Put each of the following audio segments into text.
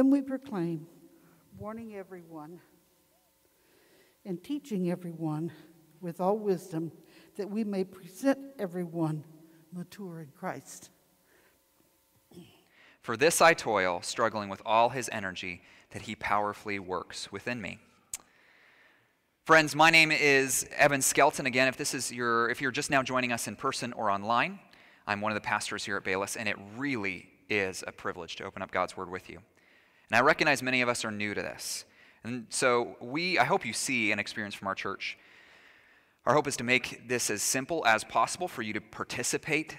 Then we proclaim, warning everyone and teaching everyone with all wisdom, that we may present everyone mature in Christ. For this I toil, struggling with all his energy that he powerfully works within me. Friends, my name is Evan Skelton. Again, if this is your if you're just now joining us in person or online, I'm one of the pastors here at Bayless, and it really is a privilege to open up God's word with you. And I recognize many of us are new to this. And so we I hope you see and experience from our church. Our hope is to make this as simple as possible for you to participate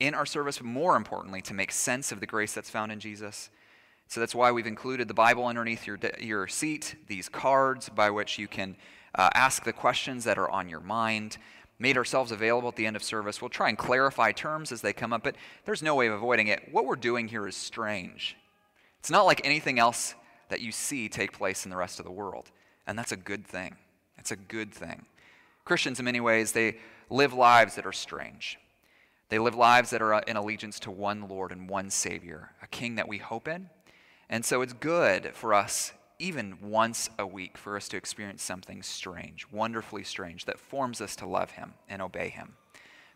in our service, but more importantly, to make sense of the grace that's found in Jesus. So that's why we've included the Bible underneath your, your seat, these cards by which you can uh, ask the questions that are on your mind. Made ourselves available at the end of service. We'll try and clarify terms as they come up, but there's no way of avoiding it. What we're doing here is strange. It's not like anything else that you see take place in the rest of the world, and that's a good thing. It's a good thing. Christians, in many ways, they live lives that are strange. They live lives that are uh, in allegiance to one Lord and one Savior, a King that we hope in. And so it's good for us, even once a week, for us to experience something strange, wonderfully strange, that forms us to love Him and obey Him.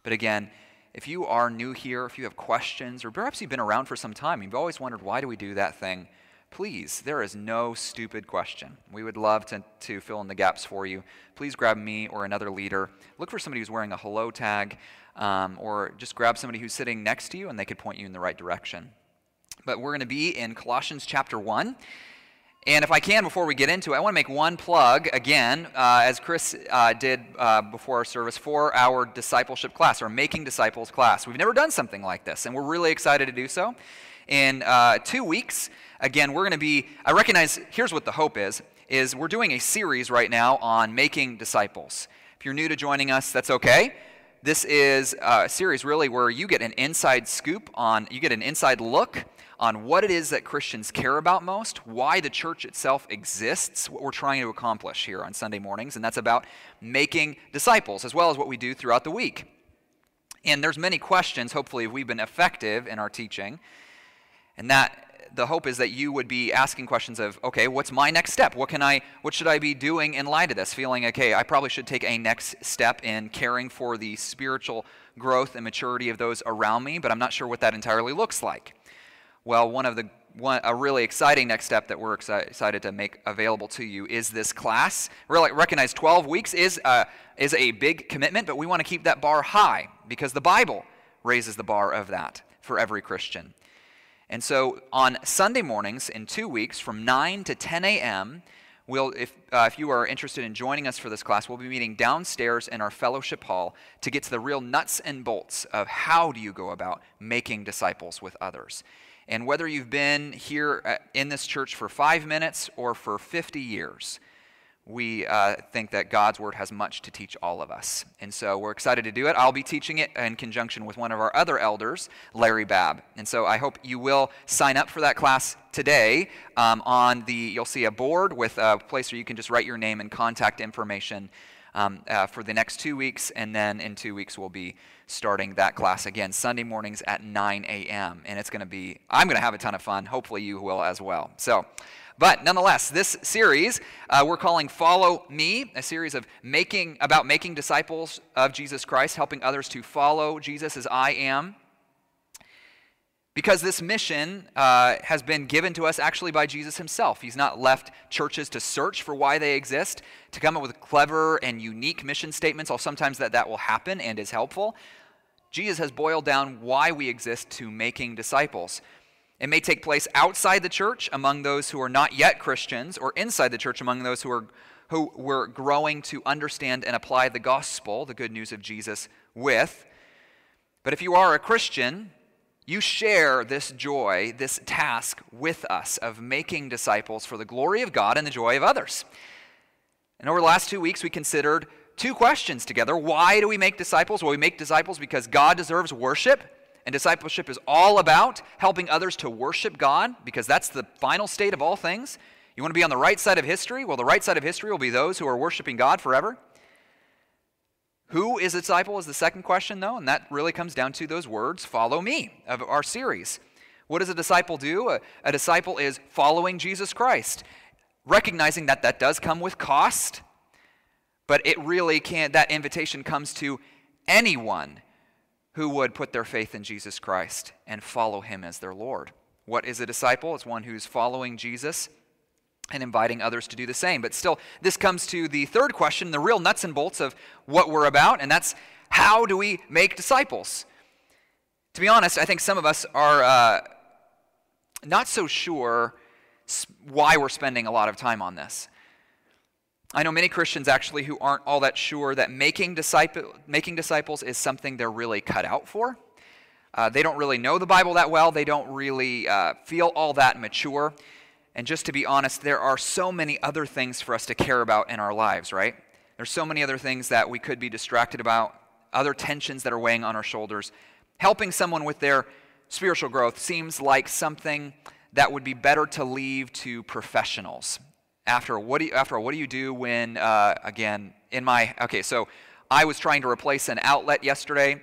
But again, if you are new here, if you have questions, or perhaps you've been around for some time, you've always wondered, why do we do that thing? please, there is no stupid question. We would love to, to fill in the gaps for you. Please grab me or another leader. Look for somebody who's wearing a hello tag, um, or just grab somebody who's sitting next to you and they could point you in the right direction. But we're going to be in Colossians chapter 1. And if I can, before we get into it, I want to make one plug again, uh, as Chris uh, did uh, before our service, for our discipleship class, our Making Disciples class. We've never done something like this, and we're really excited to do so. In uh, two weeks, again, we're going to be, I recognize, here's what the hope is, is we're doing a series right now on making disciples. If you're new to joining us, that's okay. This is a series really where you get an inside scoop on, you get an inside look on what it is that Christians care about most, why the church itself exists, what we're trying to accomplish here on Sunday mornings, and that's about making disciples, as well as what we do throughout the week. And there's many questions, hopefully, if we've been effective in our teaching. And that the hope is that you would be asking questions of, okay, what's my next step? What can I what should I be doing in light of this? Feeling okay, I probably should take a next step in caring for the spiritual growth and maturity of those around me, but I'm not sure what that entirely looks like. Well, one of the one, a really exciting next step that we're excited to make available to you is this class. Really recognize 12 weeks is a, is a big commitment, but we want to keep that bar high because the Bible raises the bar of that for every Christian. And so on Sunday mornings in two weeks from 9 to 10 a.m., we'll, if, uh, if you are interested in joining us for this class, we'll be meeting downstairs in our fellowship hall to get to the real nuts and bolts of how do you go about making disciples with others. And whether you've been here uh, in this church for five minutes or for 50 years, we uh, think that God's Word has much to teach all of us. And so we're excited to do it. I'll be teaching it in conjunction with one of our other elders, Larry Babb. And so I hope you will sign up for that class today. Um, on the, you'll see a board with a place where you can just write your name and contact information um, uh, for the next two weeks. And then in two weeks, we'll be starting that class again, Sunday mornings at 9 a.m. And it's going to be, I'm going to have a ton of fun. Hopefully, you will as well. So, but nonetheless, this series uh, we're calling Follow Me, a series of making about making disciples of Jesus Christ, helping others to follow Jesus as I am. Because this mission uh, has been given to us actually by Jesus himself. He's not left churches to search for why they exist, to come up with clever and unique mission statements, although sometimes that, that will happen and is helpful. Jesus has boiled down why we exist to making disciples. It may take place outside the church among those who are not yet Christians, or inside the church among those who are who we're growing to understand and apply the gospel, the good news of Jesus, with. But if you are a Christian, you share this joy, this task with us of making disciples for the glory of God and the joy of others. And over the last two weeks, we considered two questions together. Why do we make disciples? Well, we make disciples because God deserves worship and discipleship is all about helping others to worship God because that's the final state of all things. You want to be on the right side of history? Well, the right side of history will be those who are worshiping God forever. Who is a disciple is the second question, though, and that really comes down to those words, follow me, of our series. What does a disciple do? A, a disciple is following Jesus Christ, recognizing that that does come with cost, but it really can't, that invitation comes to anyone who would put their faith in Jesus Christ and follow him as their Lord. What is a disciple? It's one who's following Jesus and inviting others to do the same. But still, this comes to the third question, the real nuts and bolts of what we're about, and that's how do we make disciples? To be honest, I think some of us are uh, not so sure why we're spending a lot of time on this. I know many Christians actually who aren't all that sure that making, disciple, making disciples is something they're really cut out for. Uh, they don't really know the Bible that well, they don't really uh, feel all that mature. And just to be honest, there are so many other things for us to care about in our lives, right? There's so many other things that we could be distracted about, other tensions that are weighing on our shoulders. Helping someone with their spiritual growth seems like something that would be better to leave to professionals after what do you, after what do you do when uh, again in my okay so i was trying to replace an outlet yesterday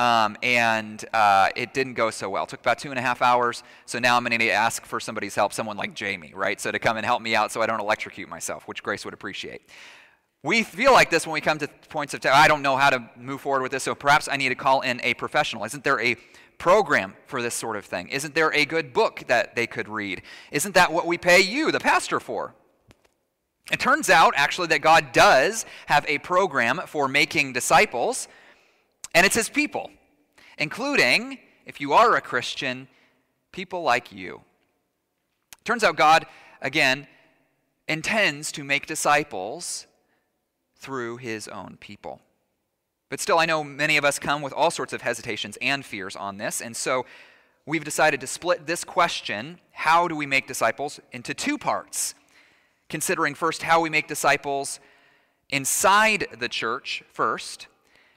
um, and uh, it didn't go so well. It took about two and a half hours. So now i'm going to ask for somebody's help someone like jamie right? So to come and help me out so i don't electrocute myself which grace would appreciate. We feel like this when we come to points of i don't know how to move forward with this so perhaps i need to call in a professional. Isn't there a program for this sort of thing? Isn't there a good book that they could read? Isn't that what we pay you the pastor for? It turns out, actually, that God does have a program for making disciples, and it's His people, including, if you are a Christian, people like you. Turns out God, again, intends to make disciples through His own people. But still, I know many of us come with all sorts of hesitations and fears on this, and so we've decided to split this question how do we make disciples into two parts considering first how we make disciples inside the church first.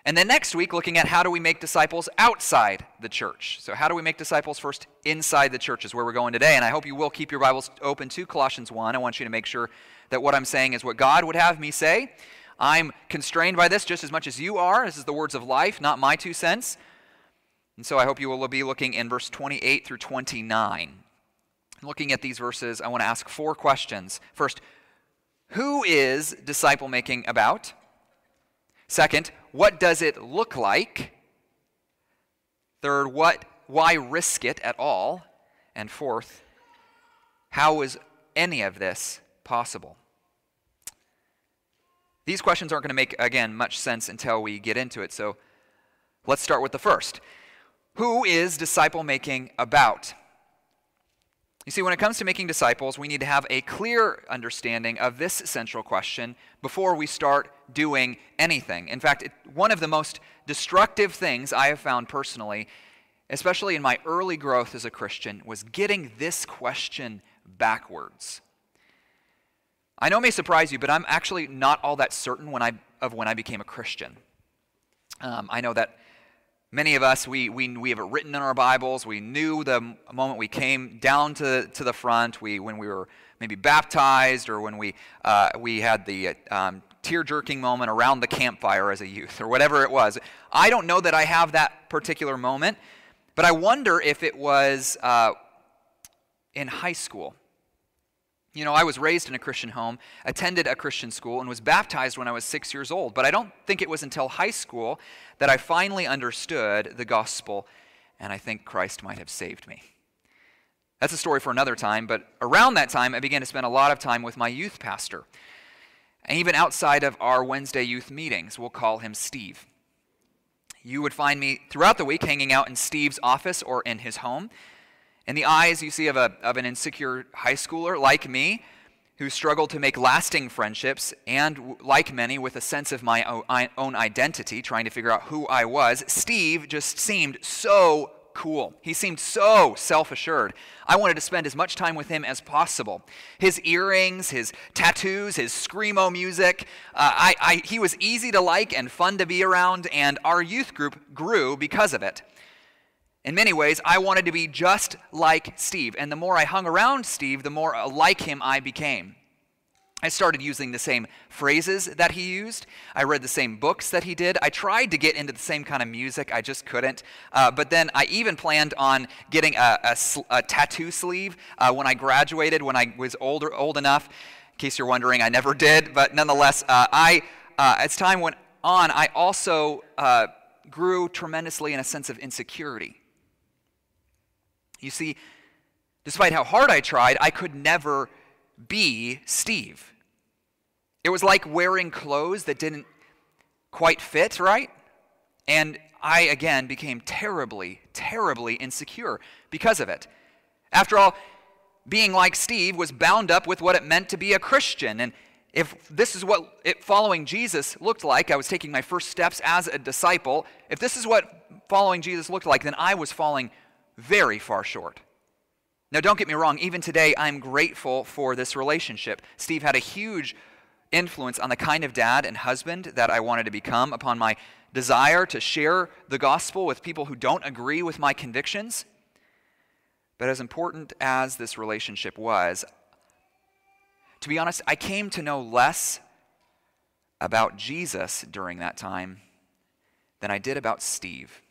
And then next week, looking at how do we make disciples outside the church. So, how do we make disciples first inside the church is where we're going today. And I hope you will keep your Bibles open to Colossians 1. I want you to make sure that what I'm saying is what God would have me say. I'm constrained by this just as much as you are. This is the words of life, not my two cents. And so I hope you will be looking in verse 28 through 29 looking at these verses, I want to ask four questions. First, who is disciple making about? Second, what does it look like? Third, what why risk it at all? And fourth, how is any of this possible? These questions aren't going to make again much sense until we get into it. So let's start with the first. Who is disciple making about? You see, when it comes to making disciples, we need to have a clear understanding of this central question before we start doing anything. In fact, it, one of the most destructive things I have found personally, especially in my early growth as a Christian, was getting this question backwards. I know it may surprise you, but I'm actually not all that certain when I, of when I became a Christian. Um, I know that Many of us, we, we, we have it written in our Bibles. We knew the moment we came down to, to the front, we, when we were maybe baptized or when we, uh, we had the um, tear jerking moment around the campfire as a youth or whatever it was. I don't know that I have that particular moment, but I wonder if it was uh, in high school. You know, I was raised in a Christian home, attended a Christian school, and was baptized when I was six years old. But I don't think it was until high school that I finally understood the gospel, and I think Christ might have saved me. That's a story for another time, but around that time, I began to spend a lot of time with my youth pastor. And even outside of our Wednesday youth meetings, we'll call him Steve. You would find me throughout the week hanging out in Steve's office or in his home. In the eyes, you see, of, a, of an insecure high schooler like me, who struggled to make lasting friendships, and like many, with a sense of my own identity, trying to figure out who I was, Steve just seemed so cool. He seemed so self assured. I wanted to spend as much time with him as possible. His earrings, his tattoos, his screamo music, uh, I, I, he was easy to like and fun to be around, and our youth group grew because of it. In many ways, I wanted to be just like Steve. And the more I hung around Steve, the more like him I became. I started using the same phrases that he used. I read the same books that he did. I tried to get into the same kind of music. I just couldn't. Uh, but then I even planned on getting a, a, a tattoo sleeve uh, when I graduated, when I was older, old enough. In case you're wondering, I never did. But nonetheless, uh, I, uh, as time went on, I also uh, grew tremendously in a sense of insecurity. You see, despite how hard I tried, I could never be Steve. It was like wearing clothes that didn't quite fit, right? And I, again, became terribly, terribly insecure because of it. After all, being like Steve was bound up with what it meant to be a Christian. And if this is what it, following Jesus looked like, I was taking my first steps as a disciple. If this is what following Jesus looked like, then I was falling very far short. Now, don't get me wrong, even today, I'm grateful for this relationship. Steve had a huge influence on the kind of dad and husband that I wanted to become, upon my desire to share the gospel with people who don't agree with my convictions. But as important as this relationship was, to be honest, I came to know less about Jesus during that time than I did about Steve.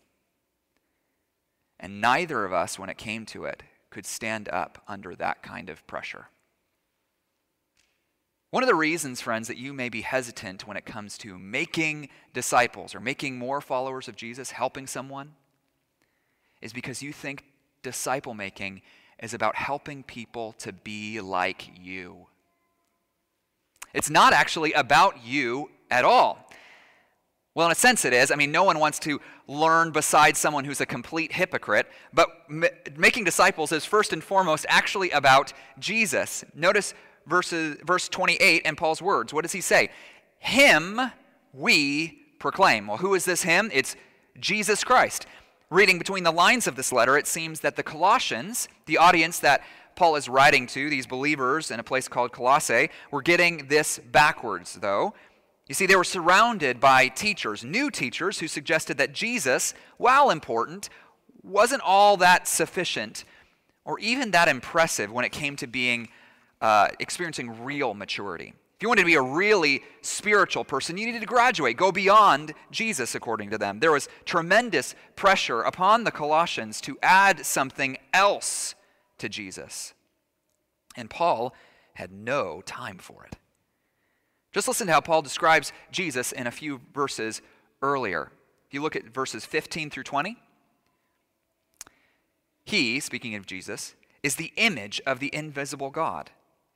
And neither of us, when it came to it, could stand up under that kind of pressure. One of the reasons, friends, that you may be hesitant when it comes to making disciples or making more followers of Jesus, helping someone, is because you think disciple making is about helping people to be like you. It's not actually about you at all. Well, in a sense, it is. I mean, no one wants to learn beside someone who's a complete hypocrite, but m- making disciples is first and foremost actually about Jesus. Notice verses, verse 28 and Paul's words. What does he say? Him we proclaim. Well, who is this him? It's Jesus Christ. Reading between the lines of this letter, it seems that the Colossians, the audience that Paul is writing to, these believers in a place called Colossae, were getting this backwards, though. You see, they were surrounded by teachers, new teachers, who suggested that Jesus, while important, wasn't all that sufficient or even that impressive when it came to being uh, experiencing real maturity. If you wanted to be a really spiritual person, you needed to graduate, go beyond Jesus, according to them. There was tremendous pressure upon the Colossians to add something else to Jesus. And Paul had no time for it. Just listen to how Paul describes Jesus in a few verses earlier. If you look at verses 15 through 20, he, speaking of Jesus, is the image of the invisible God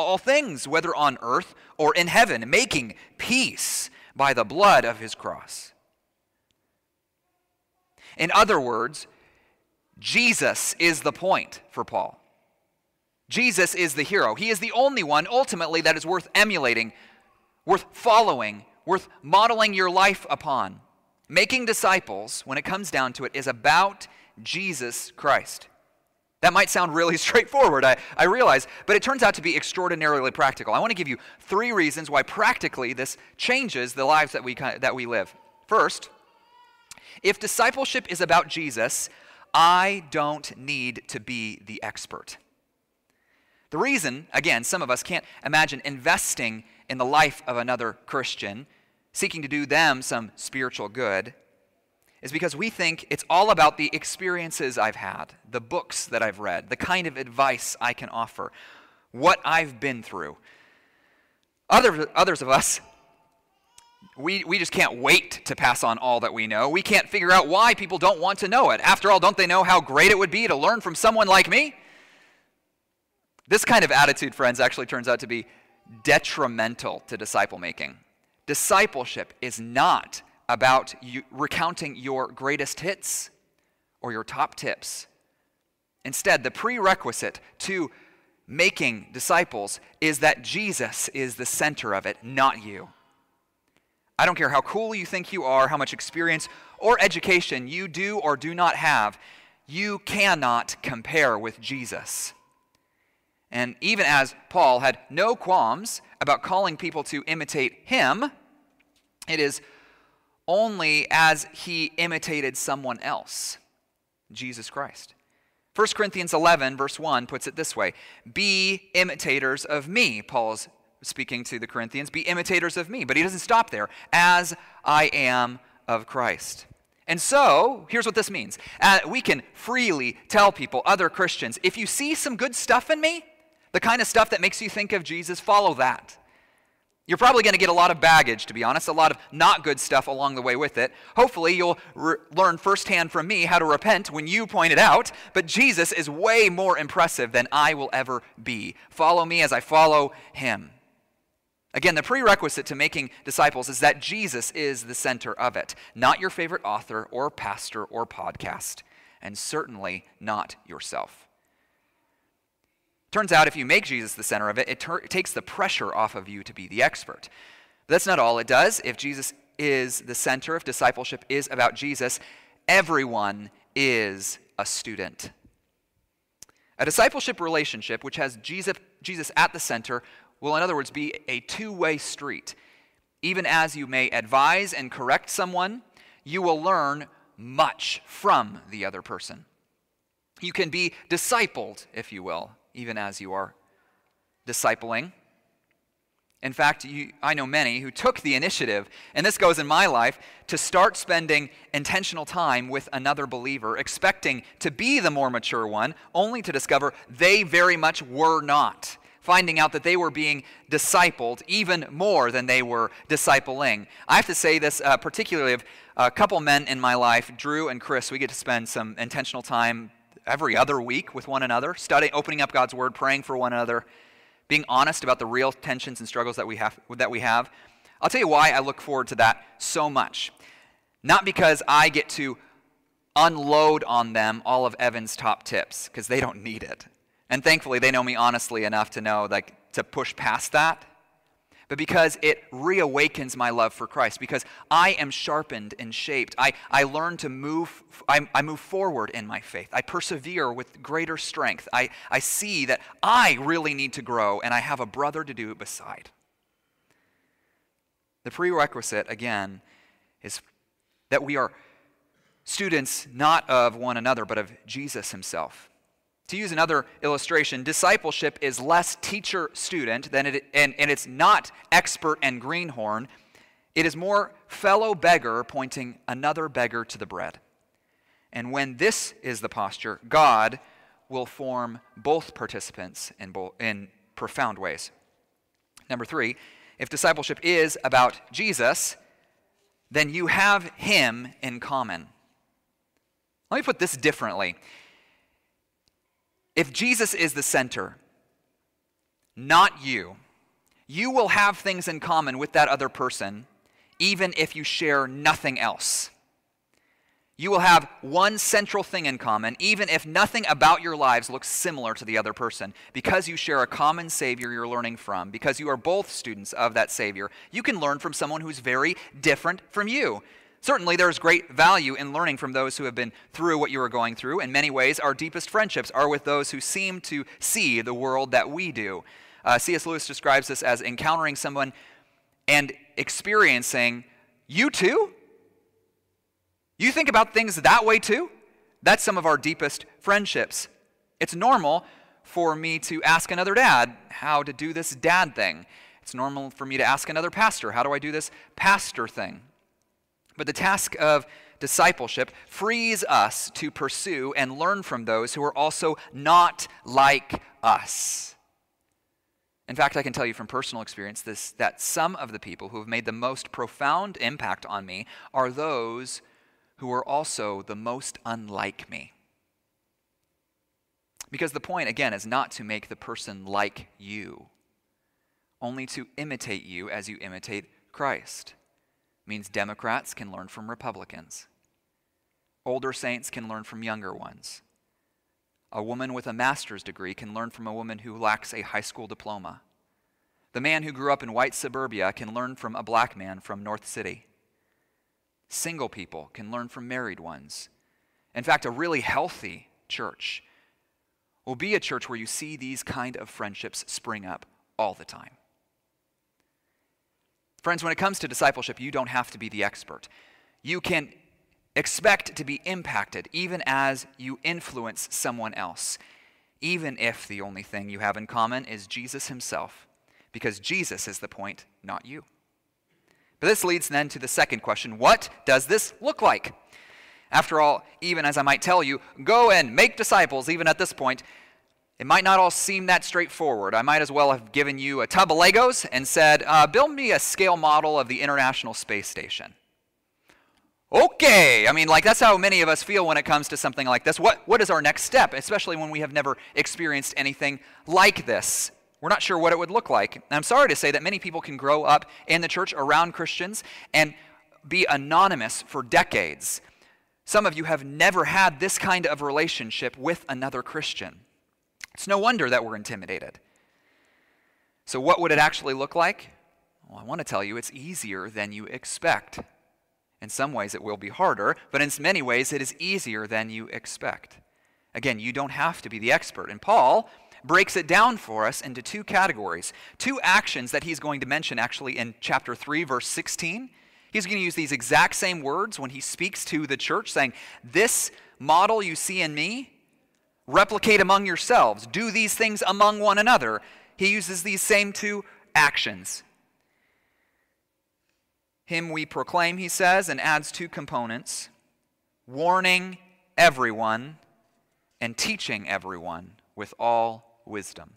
all things, whether on earth or in heaven, making peace by the blood of his cross. In other words, Jesus is the point for Paul. Jesus is the hero. He is the only one, ultimately, that is worth emulating, worth following, worth modeling your life upon. Making disciples, when it comes down to it, is about Jesus Christ. That might sound really straightforward, I, I realize, but it turns out to be extraordinarily practical. I want to give you three reasons why practically this changes the lives that we, that we live. First, if discipleship is about Jesus, I don't need to be the expert. The reason, again, some of us can't imagine investing in the life of another Christian, seeking to do them some spiritual good, is because we think it's all about the experiences I've had, the books that I've read, the kind of advice I can offer, what I've been through. Other, others of us, we, we just can't wait to pass on all that we know. We can't figure out why people don't want to know it. After all, don't they know how great it would be to learn from someone like me? This kind of attitude, friends, actually turns out to be detrimental to disciple making. Discipleship is not about you recounting your greatest hits or your top tips. Instead, the prerequisite to making disciples is that Jesus is the center of it, not you. I don't care how cool you think you are, how much experience or education you do or do not have, you cannot compare with Jesus. And even as Paul had no qualms about calling people to imitate him, it is only as he imitated someone else, Jesus Christ. 1 Corinthians 11, verse 1, puts it this way Be imitators of me, Paul's speaking to the Corinthians. Be imitators of me. But he doesn't stop there, as I am of Christ. And so, here's what this means uh, we can freely tell people, other Christians, if you see some good stuff in me, the kind of stuff that makes you think of Jesus, follow that. You're probably going to get a lot of baggage, to be honest, a lot of not good stuff along the way with it. Hopefully, you'll re- learn firsthand from me how to repent when you point it out, but Jesus is way more impressive than I will ever be. Follow me as I follow him. Again, the prerequisite to making disciples is that Jesus is the center of it, not your favorite author or pastor or podcast, and certainly not yourself. Turns out if you make Jesus the center of it, it, ter- takes the pressure off of you to be the expert. But that's not all it does. If Jesus is the center, if discipleship is about Jesus, everyone is a student. A discipleship relationship, which has Jesus, Jesus at the center, will, in other words, be a two way street. Even as you may advise and correct someone, you will learn much from the other person. You can be discipled, if you will, even as you are discipling. In fact, you, I know many who took the initiative, and this goes in my life, to start spending intentional time with another believer, expecting to be the more mature one, only to discover they very much were not, finding out that they were being discipled even more than they were discipling. I have to say this uh, particularly of a couple men in my life, Drew and Chris, we get to spend some intentional time every other week with one another, studying, opening up God's Word, praying for one another, being honest about the real tensions and struggles that we have. That we have. I'll tell you why I look forward to that so much. Not because I get to unload on them all of Evan's top tips, because they don't need it. And thankfully, they know me honestly enough to know like to push past that but because it reawakens my love for Christ, because I am sharpened and shaped. I, I learn to move, I, I move forward in my faith. I persevere with greater strength. I, I see that I really need to grow, and I have a brother to do it beside. The prerequisite, again, is that we are students not of one another, but of Jesus himself. To use another illustration, discipleship is less teacher student than it, and, and it's not expert and greenhorn. It is more fellow beggar pointing another beggar to the bread. And when this is the posture, God will form both participants in, bo- in profound ways. Number three, if discipleship is about Jesus, then you have him in common. Let me put this differently. If Jesus is the center, not you, you will have things in common with that other person, even if you share nothing else. You will have one central thing in common, even if nothing about your lives looks similar to the other person. Because you share a common Savior you're learning from, because you are both students of that Savior, you can learn from someone who's very different from you. Certainly, there is great value in learning from those who have been through what you are going through. In many ways, our deepest friendships are with those who seem to see the world that we do. Uh, C.S. Lewis describes this as encountering someone and experiencing, you too? You think about things that way too? That's some of our deepest friendships. It's normal for me to ask another dad how to do this dad thing. It's normal for me to ask another pastor, how do I do this pastor thing? But the task of discipleship frees us to pursue and learn from those who are also not like us. In fact, I can tell you from personal experience this, that some of the people who have made the most profound impact on me are those who are also the most unlike me. Because the point, again, is not to make the person like you, only to imitate you as you imitate Christ means Democrats can learn from Republicans. Older saints can learn from younger ones. A woman with a master's degree can learn from a woman who lacks a high school diploma. The man who grew up in white suburbia can learn from a black man from North City. Single people can learn from married ones. In fact, a really healthy church will be a church where you see these kind of friendships spring up all the time. Friends, when it comes to discipleship, you don't have to be the expert. You can expect to be impacted even as you influence someone else, even if the only thing you have in common is Jesus himself, because Jesus is the point, not you. But this leads then to the second question what does this look like? After all, even as I might tell you, go and make disciples, even at this point, it might not all seem that straightforward. I might as well have given you a tub of Legos and said, uh, build me a scale model of the International Space Station. Okay, I mean, like that's how many of us feel when it comes to something like this. What, what is our next step, especially when we have never experienced anything like this? We're not sure what it would look like. And I'm sorry to say that many people can grow up in the church around Christians and be anonymous for decades. Some of you have never had this kind of relationship with another Christian. It's no wonder that we're intimidated. So, what would it actually look like? Well, I want to tell you it's easier than you expect. In some ways, it will be harder, but in many ways, it is easier than you expect. Again, you don't have to be the expert. And Paul breaks it down for us into two categories, two actions that he's going to mention actually in chapter 3, verse 16. He's going to use these exact same words when he speaks to the church, saying, This model you see in me, replicate among yourselves, do these things among one another. He uses these same two actions. Him we proclaim, he says, and adds two components warning everyone and teaching everyone with all wisdom.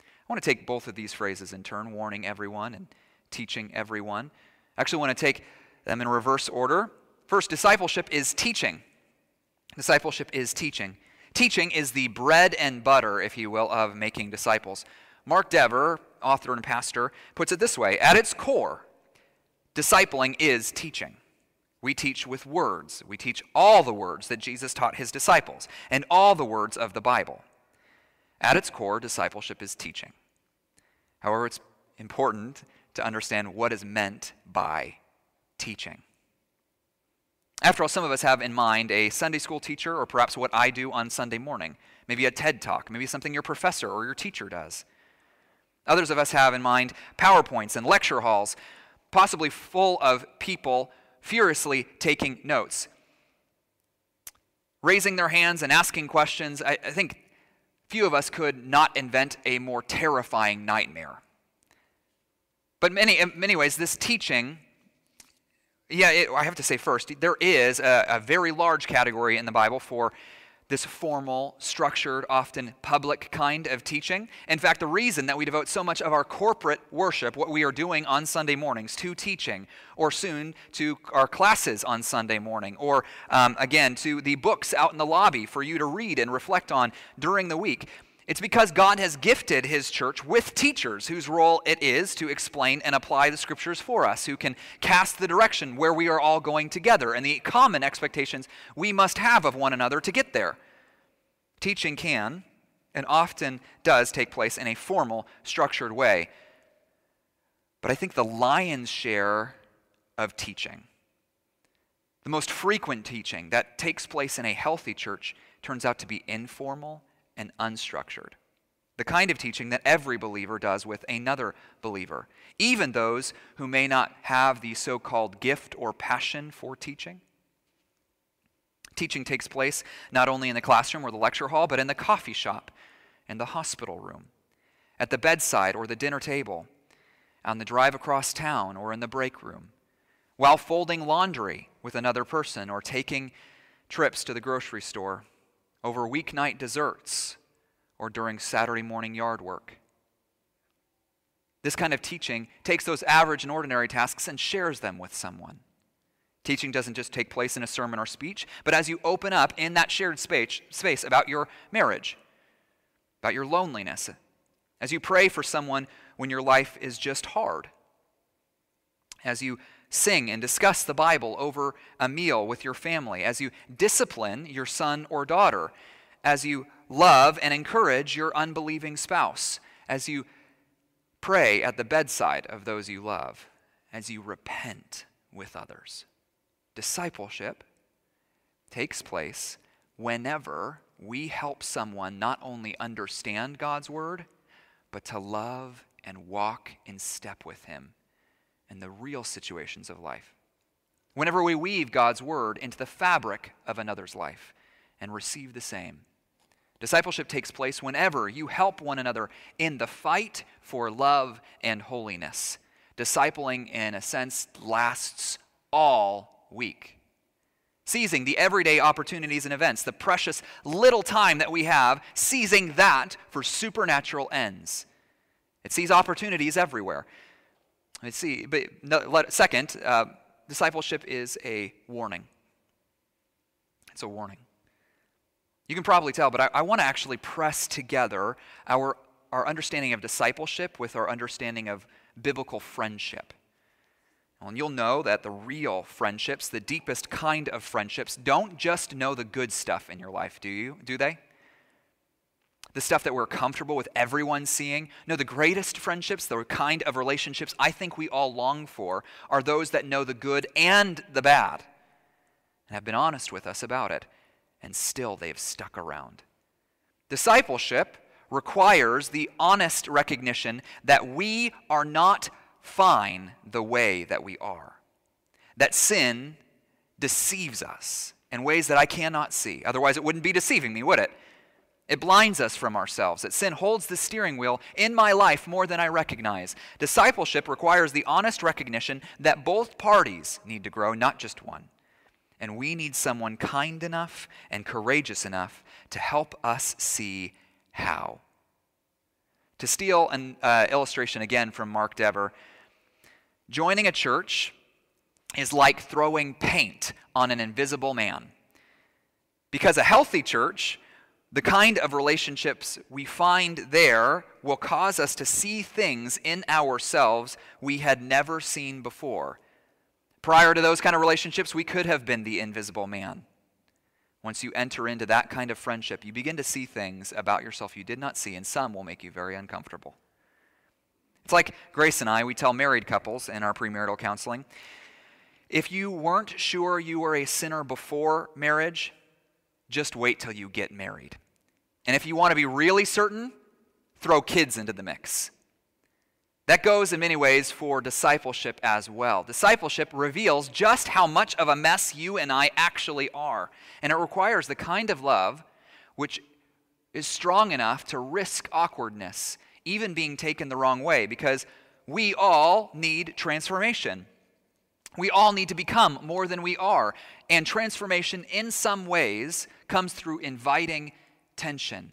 I want to take both of these phrases in turn warning everyone and teaching everyone. I actually want to take them in reverse order. First, discipleship is teaching. Discipleship is teaching. Teaching is the bread and butter, if you will, of making disciples. Mark Dever, author and pastor, puts it this way At its core, Discipling is teaching. We teach with words. We teach all the words that Jesus taught his disciples and all the words of the Bible. At its core, discipleship is teaching. However, it's important to understand what is meant by teaching. After all, some of us have in mind a Sunday school teacher, or perhaps what I do on Sunday morning. Maybe a TED talk, maybe something your professor or your teacher does. Others of us have in mind PowerPoints and lecture halls possibly full of people furiously taking notes, raising their hands and asking questions. I, I think few of us could not invent a more terrifying nightmare. But many, in many ways, this teaching, yeah, it, I have to say first, there is a, a very large category in the Bible for this formal, structured, often public kind of teaching. In fact, the reason that we devote so much of our corporate worship, what we are doing on Sunday mornings, to teaching, or soon to our classes on Sunday morning, or um, again, to the books out in the lobby for you to read and reflect on during the week, it's because God has gifted His church with teachers whose role it is to explain and apply the scriptures for us, who can cast the direction where we are all going together and the common expectations we must have of one another to get there. Teaching can and often does take place in a formal, structured way. But I think the lion's share of teaching, the most frequent teaching that takes place in a healthy church, turns out to be informal and unstructured. The kind of teaching that every believer does with another believer, even those who may not have the so called gift or passion for teaching. Teaching takes place not only in the classroom or the lecture hall, but in the coffee shop, in the hospital room, at the bedside or the dinner table, on the drive across town or in the break room, while folding laundry with another person or taking trips to the grocery store over weeknight desserts or during Saturday morning yard work. This kind of teaching takes those average and ordinary tasks and shares them with someone. Teaching doesn't just take place in a sermon or speech, but as you open up in that shared space, space about your marriage, about your loneliness, as you pray for someone when your life is just hard, as you sing and discuss the Bible over a meal with your family, as you discipline your son or daughter, as you love and encourage your unbelieving spouse, as you pray at the bedside of those you love, as you repent with others. Discipleship takes place whenever we help someone not only understand God's word, but to love and walk in step with Him in the real situations of life. Whenever we weave God's word into the fabric of another's life and receive the same. Discipleship takes place whenever you help one another in the fight for love and holiness. Discipling, in a sense, lasts all week. Seizing the everyday opportunities and events, the precious little time that we have, seizing that for supernatural ends. It sees opportunities everywhere. Let's see, but no, second, uh, discipleship is a warning. It's a warning. You can probably tell, but I, I want to actually press together our, our understanding of discipleship with our understanding of biblical friendship. And you'll know that the real friendships, the deepest kind of friendships, don't just know the good stuff in your life, do you? Do they? The stuff that we're comfortable with everyone seeing. No, the greatest friendships, the kind of relationships I think we all long for, are those that know the good and the bad and have been honest with us about it, and still they've stuck around. Discipleship requires the honest recognition that we are not fine the way that we are. That sin deceives us in ways that I cannot see. Otherwise, it wouldn't be deceiving me, would it? It blinds us from ourselves. That sin holds the steering wheel in my life more than I recognize. Discipleship requires the honest recognition that both parties need to grow, not just one. And we need someone kind enough and courageous enough to help us see how. To steal an uh, illustration again from Mark Dever, Joining a church is like throwing paint on an invisible man. Because a healthy church, the kind of relationships we find there will cause us to see things in ourselves we had never seen before. Prior to those kind of relationships, we could have been the invisible man. Once you enter into that kind of friendship, you begin to see things about yourself you did not see, and some will make you very uncomfortable. It's like Grace and I, we tell married couples in our premarital counseling if you weren't sure you were a sinner before marriage, just wait till you get married. And if you want to be really certain, throw kids into the mix. That goes in many ways for discipleship as well. Discipleship reveals just how much of a mess you and I actually are. And it requires the kind of love which is strong enough to risk awkwardness even being taken the wrong way, because we all need transformation. We all need to become more than we are. And transformation, in some ways, comes through inviting tension,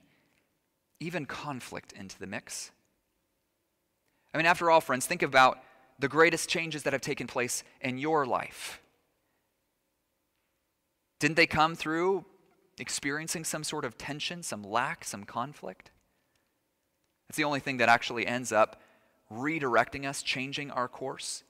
even conflict into the mix. I mean, after all, friends, think about the greatest changes that have taken place in your life. Didn't they come through experiencing some sort of tension, some lack, some conflict? It's the only thing that actually ends up redirecting us, changing our course.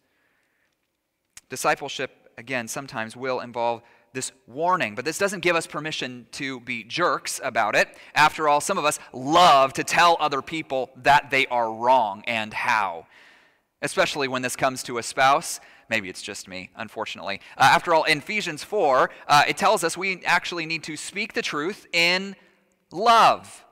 Discipleship, again, sometimes will involve this warning, but this doesn't give us permission to be jerks about it. After all, some of us love to tell other people that they are wrong and how, especially when this comes to a spouse. Maybe it's just me, unfortunately. Uh, after all, in Ephesians 4, uh, it tells us we actually need to speak the truth in love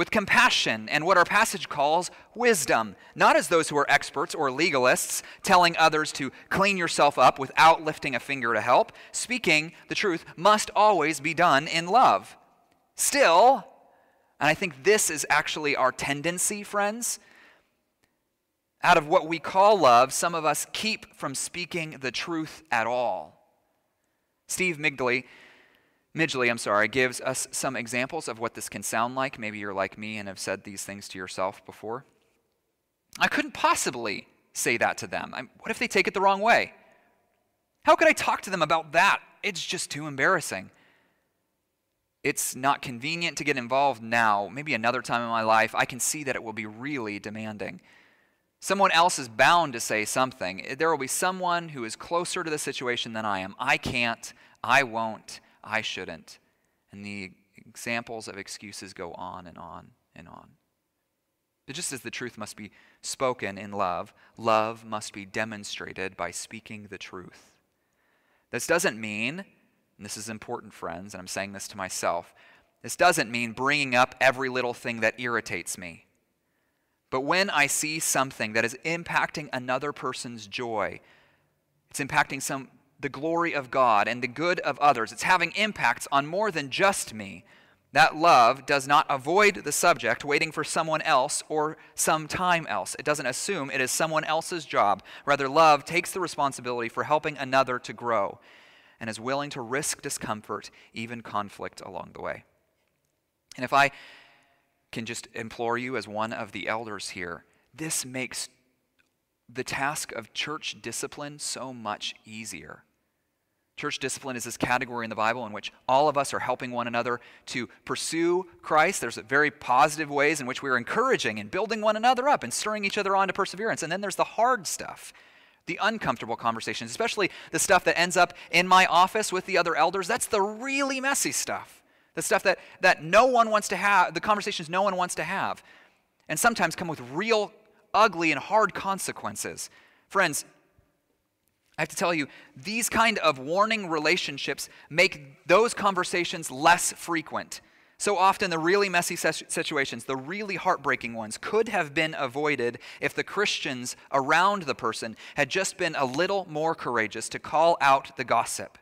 with compassion and what our passage calls wisdom, not as those who are experts or legalists telling others to clean yourself up without lifting a finger to help. Speaking the truth must always be done in love. Still, and I think this is actually our tendency, friends, out of what we call love, some of us keep from speaking the truth at all. Steve Migley Midgley, I'm sorry, gives us some examples of what this can sound like. Maybe you're like me and have said these things to yourself before. I couldn't possibly say that to them. I, what if they take it the wrong way? How could I talk to them about that? It's just too embarrassing. It's not convenient to get involved now. Maybe another time in my life, I can see that it will be really demanding. Someone else is bound to say something. There will be someone who is closer to the situation than I am. I can't, I won't, I shouldn't. And the examples of excuses go on and on and on. But just as the truth must be spoken in love, love must be demonstrated by speaking the truth. This doesn't mean, and this is important, friends, and I'm saying this to myself, this doesn't mean bringing up every little thing that irritates me. But when I see something that is impacting another person's joy, it's impacting some the glory of God and the good of others. It's having impacts on more than just me. That love does not avoid the subject waiting for someone else or some time else. It doesn't assume it is someone else's job. Rather, love takes the responsibility for helping another to grow and is willing to risk discomfort, even conflict along the way. And if I can just implore you as one of the elders here, this makes the task of church discipline so much easier. Church discipline is this category in the Bible in which all of us are helping one another to pursue Christ. There's very positive ways in which we're encouraging and building one another up and stirring each other on to perseverance. And then there's the hard stuff, the uncomfortable conversations, especially the stuff that ends up in my office with the other elders. That's the really messy stuff. The stuff that, that no one wants to have, the conversations no one wants to have, and sometimes come with real ugly and hard consequences. Friends, I have to tell you, these kind of warning relationships make those conversations less frequent. So often, the really messy situations, the really heartbreaking ones, could have been avoided if the Christians around the person had just been a little more courageous to call out the gossip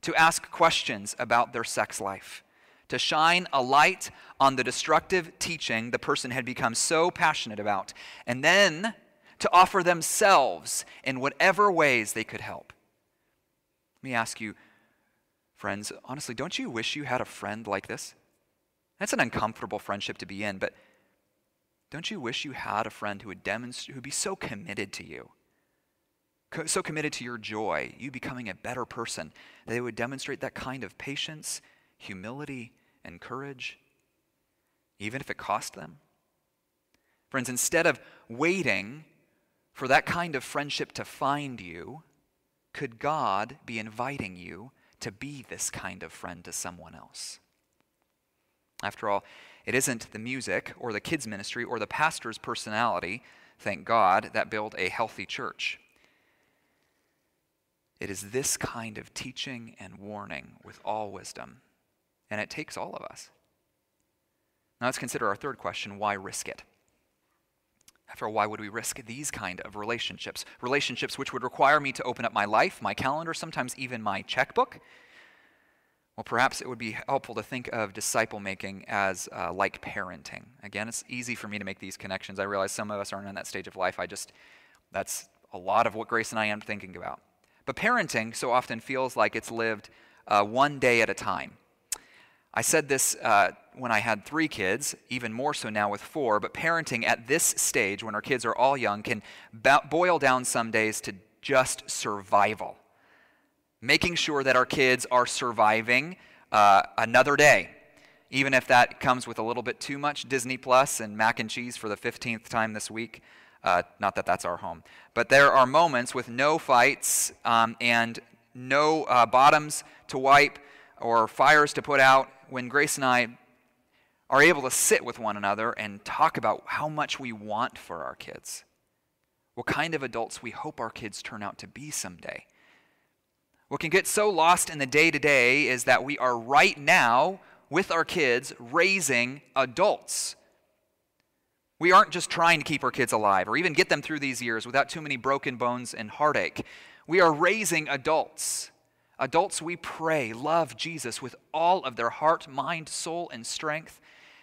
to ask questions about their sex life, to shine a light on the destructive teaching the person had become so passionate about, and then to offer themselves in whatever ways they could help. Let me ask you, friends, honestly, don't you wish you had a friend like this? That's an uncomfortable friendship to be in, but don't you wish you had a friend who would demonstrate, who would be so committed to you? so committed to your joy, you becoming a better person, that they would demonstrate that kind of patience, humility, and courage, even if it cost them? Friends, instead of waiting for that kind of friendship to find you, could God be inviting you to be this kind of friend to someone else? After all, it isn't the music or the kids' ministry or the pastor's personality, thank God, that build a healthy church. It is this kind of teaching and warning with all wisdom, and it takes all of us. Now let's consider our third question why risk it? After all, why would we risk these kind of relationships? Relationships which would require me to open up my life, my calendar, sometimes even my checkbook. Well, perhaps it would be helpful to think of disciple making as uh, like parenting. Again, it's easy for me to make these connections. I realize some of us aren't in that stage of life. I just, that's a lot of what Grace and I am thinking about. But parenting so often feels like it's lived uh, one day at a time. I said this uh, when I had three kids, even more so now with four, but parenting at this stage, when our kids are all young, can boil down some days to just survival. Making sure that our kids are surviving uh, another day, even if that comes with a little bit too much Disney Plus and mac and cheese for the 15th time this week. Uh, not that that's our home. But there are moments with no fights um, and no uh, bottoms to wipe or fires to put out when Grace and I are able to sit with one another and talk about how much we want for our kids, what kind of adults we hope our kids turn out to be someday. What can get so lost in the day to day is that we are right now with our kids raising adults we aren't just trying to keep our kids alive or even get them through these years without too many broken bones and heartache. We are raising adults. Adults, we pray, love Jesus with all of their heart, mind, soul, and strength.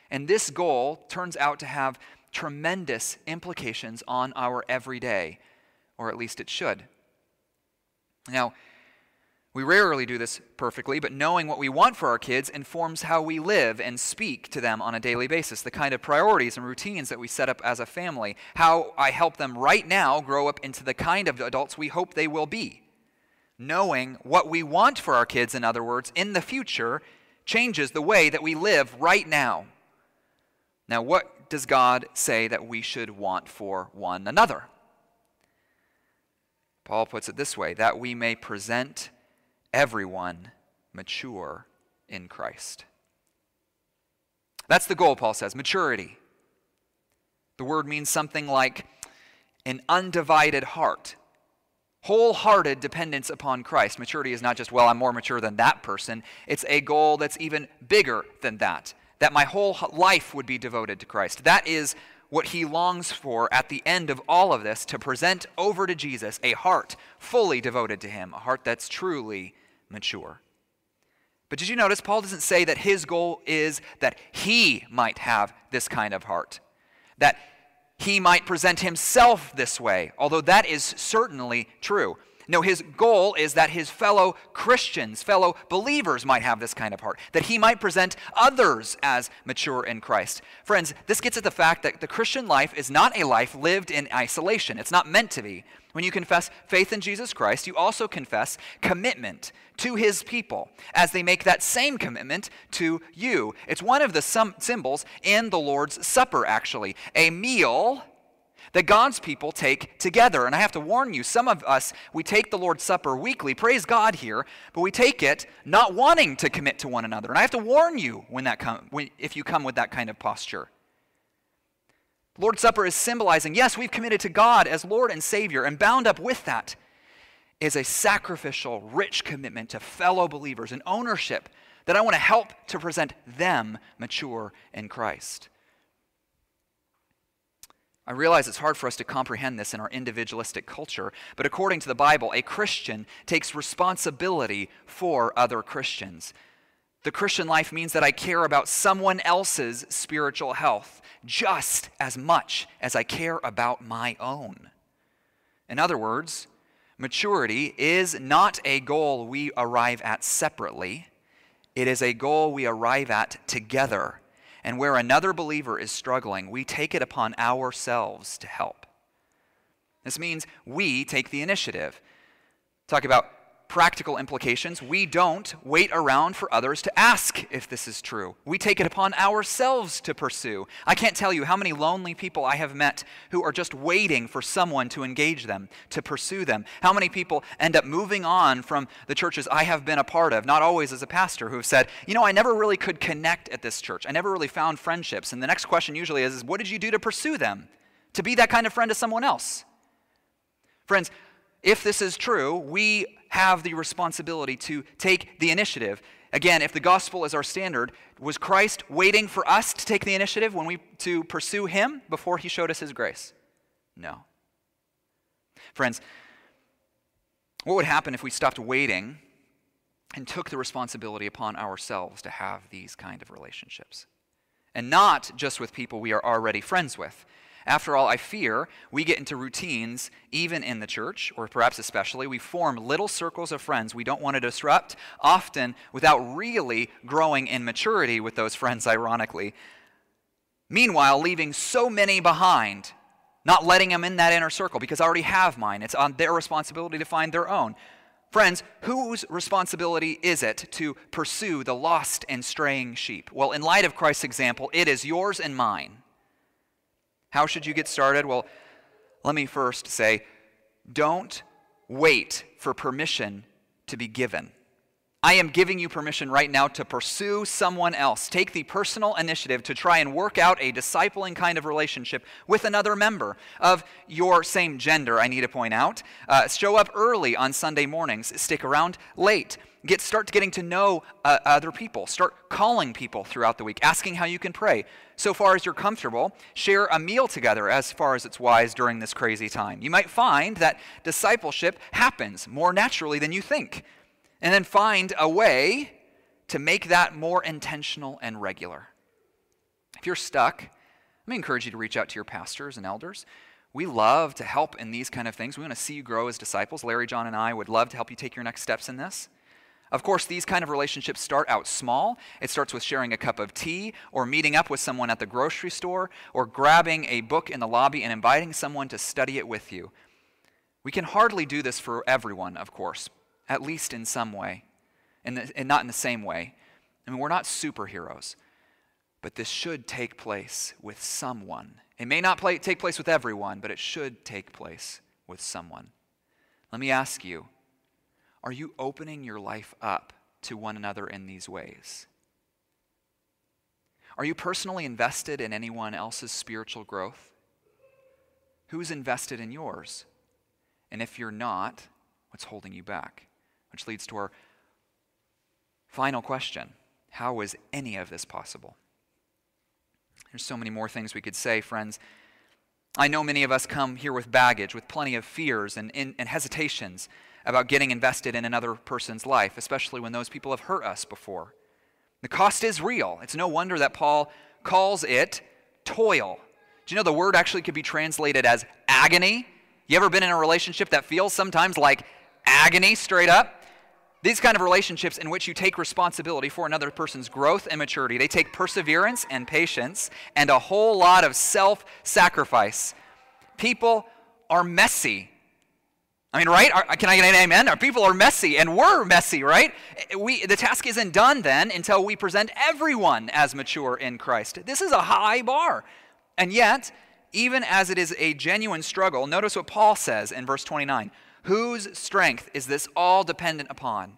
And this goal turns out to have tremendous implications on our everyday, or at least it should. Now, we rarely do this perfectly, but knowing what we want for our kids informs how we live and speak to them on a daily basis, the kind of priorities and routines that we set up as a family, how I help them right now grow up into the kind of adults we hope they will be. Knowing what we want for our kids, in other words, in the future, changes the way that we live right now. Now, what does God say that we should want for one another? Paul puts it this way that we may present everyone mature in Christ. That's the goal, Paul says maturity. The word means something like an undivided heart, wholehearted dependence upon Christ. Maturity is not just, well, I'm more mature than that person, it's a goal that's even bigger than that, that my whole life would be devoted to Christ. That is what he longs for at the end of all of this to present over to Jesus a heart fully devoted to him, a heart that's truly mature. But did you notice Paul doesn't say that his goal is that he might have this kind of heart, that he might present himself this way, although that is certainly true. No, his goal is that his fellow Christians, fellow believers might have this kind of heart, that he might present others as mature in Christ. Friends, this gets at the fact that the Christian life is not a life lived in isolation. It's not meant to be. When you confess faith in Jesus Christ, you also confess commitment to his people as they make that same commitment to you. It's one of the symbols in the Lord's Supper, actually. A meal that God's people take together. And I have to warn you, some of us, we take the Lord's Supper weekly, praise God here, but we take it not wanting to commit to one another. And I have to warn you when that come, when, if you come with that kind of posture. Lord's Supper is symbolizing, yes, we've committed to God as Lord and Savior, and bound up with that is a sacrificial, rich commitment to fellow believers and ownership that I want to help to present them mature in Christ. I realize it's hard for us to comprehend this in our individualistic culture, but according to the Bible, a Christian takes responsibility for other Christians. The Christian life means that I care about someone else's spiritual health just as much as I care about my own. In other words, maturity is not a goal we arrive at separately, it is a goal we arrive at together and where another believer is struggling, we take it upon ourselves to help. This means we take the initiative. Talk about practical implications. We don't wait around for others to ask if this is true. We take it upon ourselves to pursue. I can't tell you how many lonely people I have met who are just waiting for someone to engage them, to pursue them. How many people end up moving on from the churches I have been a part of, not always as a pastor, who have said, you know, I never really could connect at this church. I never really found friendships. And the next question usually is, is what did you do to pursue them? To be that kind of friend to someone else? Friends, if this is true, we have the responsibility to take the initiative. Again, if the gospel is our standard, was Christ waiting for us to take the initiative when we to pursue him before he showed us his grace? No. Friends, what would happen if we stopped waiting and took the responsibility upon ourselves to have these kind of relationships? And not just with people we are already friends with, after all, I fear we get into routines, even in the church, or perhaps especially. We form little circles of friends we don't want to disrupt, often without really growing in maturity with those friends, ironically. Meanwhile, leaving so many behind, not letting them in that inner circle because I already have mine. It's on their responsibility to find their own. Friends, whose responsibility is it to pursue the lost and straying sheep? Well, in light of Christ's example, it is yours and mine. How should you get started? Well, let me first say don't wait for permission to be given. I am giving you permission right now to pursue someone else. Take the personal initiative to try and work out a discipling kind of relationship with another member of your same gender, I need to point out. Uh, show up early on Sunday mornings, stick around late. Get, start getting to know uh, other people. Start calling people throughout the week, asking how you can pray. So far as you're comfortable, share a meal together as far as it's wise during this crazy time. You might find that discipleship happens more naturally than you think and then find a way to make that more intentional and regular. If you're stuck, let me encourage you to reach out to your pastors and elders. We love to help in these kind of things. We want to see you grow as disciples. Larry, John, and I would love to help you take your next steps in this. Of course, these kind of relationships start out small. It starts with sharing a cup of tea, or meeting up with someone at the grocery store, or grabbing a book in the lobby and inviting someone to study it with you. We can hardly do this for everyone, of course, at least in some way, and, and not in the same way. I mean, we're not superheroes, but this should take place with someone. It may not play, take place with everyone, but it should take place with someone. Let me ask you are you opening your life up to one another in these ways? Are you personally invested in anyone else's spiritual growth? Who's invested in yours? And if you're not, what's holding you back? Which leads to our final question How is any of this possible? There's so many more things we could say, friends. I know many of us come here with baggage, with plenty of fears and, and, and hesitations about getting invested in another person's life, especially when those people have hurt us before. The cost is real. It's no wonder that Paul calls it toil. Do you know the word actually could be translated as agony? You ever been in a relationship that feels sometimes like agony straight up? These kind of relationships in which you take responsibility for another person's growth and maturity, they take perseverance and patience and a whole lot of self sacrifice. People are messy. I mean, right? Are, can I get an amen? Our people are messy, and we're messy, right? We, the task isn't done then until we present everyone as mature in Christ. This is a high bar. And yet, even as it is a genuine struggle, notice what Paul says in verse 29 Whose strength is this all dependent upon?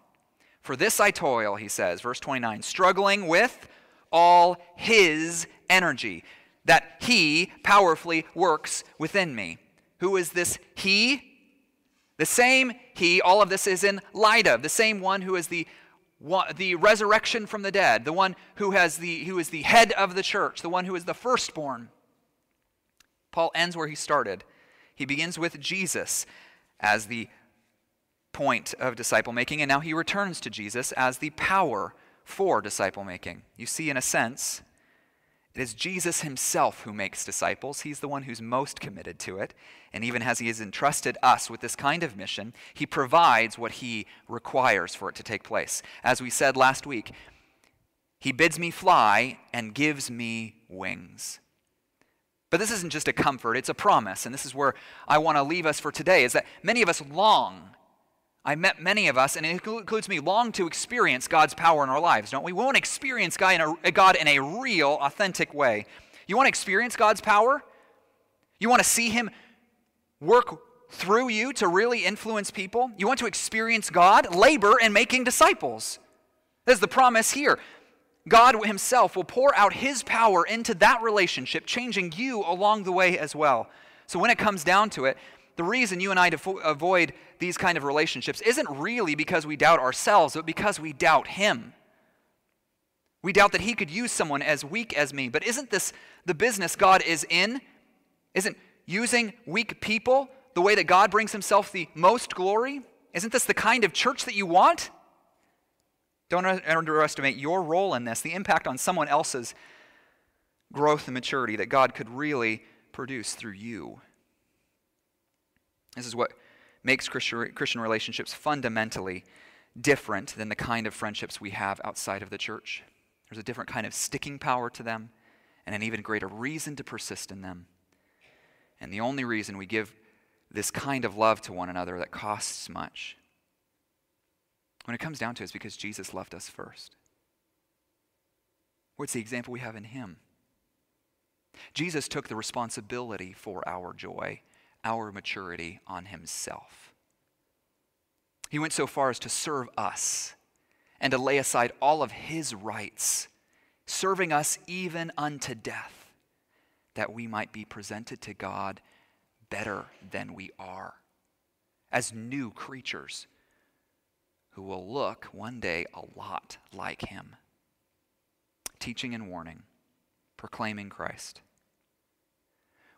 For this I toil, he says, verse 29, struggling with all his energy, that he powerfully works within me. Who is this he? The same he, all of this is in light of, the same one who is the the resurrection from the dead, the one who, has the, who is the head of the church, the one who is the firstborn. Paul ends where he started. He begins with Jesus as the point of disciple making, and now he returns to Jesus as the power for disciple making. You see, in a sense, it is Jesus himself who makes disciples. He's the one who's most committed to it. And even as he has entrusted us with this kind of mission, he provides what he requires for it to take place. As we said last week, he bids me fly and gives me wings. But this isn't just a comfort, it's a promise. And this is where I want to leave us for today is that many of us long. I met many of us, and it includes me, long to experience God's power in our lives, don't we? We want to experience God in a, God in a real, authentic way. You want to experience God's power? You want to see Him work through you to really influence people? You want to experience God? Labor in making disciples. There's the promise here. God Himself will pour out His power into that relationship, changing you along the way as well. So when it comes down to it, the reason you and I avoid these kind of relationships isn't really because we doubt ourselves, but because we doubt Him. We doubt that He could use someone as weak as me. But isn't this the business God is in? Isn't using weak people the way that God brings Himself the most glory? Isn't this the kind of church that you want? Don't underestimate your role in this, the impact on someone else's growth and maturity that God could really produce through you. This is what makes Christian relationships fundamentally different than the kind of friendships we have outside of the church. There's a different kind of sticking power to them and an even greater reason to persist in them. And the only reason we give this kind of love to one another that costs much when it comes down to it's because Jesus loved us first. What's the example we have in Him? Jesus took the responsibility for our joy, our maturity on Himself. He went so far as to serve us and to lay aside all of His rights, serving us even unto death, that we might be presented to God better than we are, as new creatures who will look one day a lot like him. Teaching and warning, proclaiming Christ.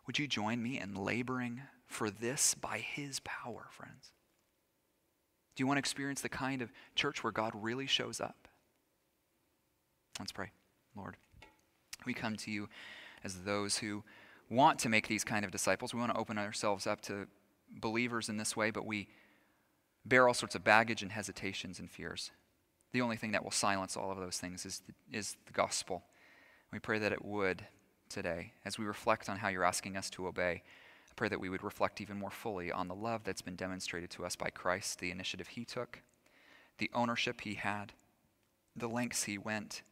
Would you join me in laboring for this by his power, friends? Do you want to experience the kind of church where God really shows up? Let's pray. Lord, we come to you as those who want to make these kind of disciples. We want to open ourselves up to believers in this way, but we bear all sorts of baggage and hesitations and fears. The only thing that will silence all of those things is the, is the gospel. We pray that it would today as we reflect on how you're asking us to obey. I pray that we would reflect even more fully on the love that's been demonstrated to us by Christ, the initiative he took, the ownership he had, the lengths he went,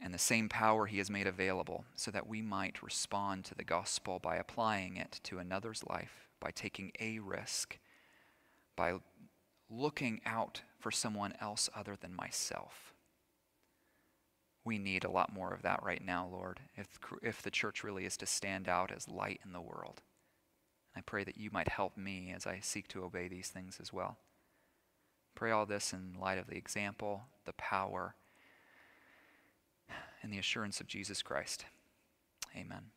and the same power he has made available so that we might respond to the gospel by applying it to another's life, by taking a risk by looking out for someone else other than myself. We need a lot more of that right now, Lord, if, if the church really is to stand out as light in the world. I pray that you might help me as I seek to obey these things as well. Pray all this in light of the example, the power, and the assurance of Jesus Christ. Amen.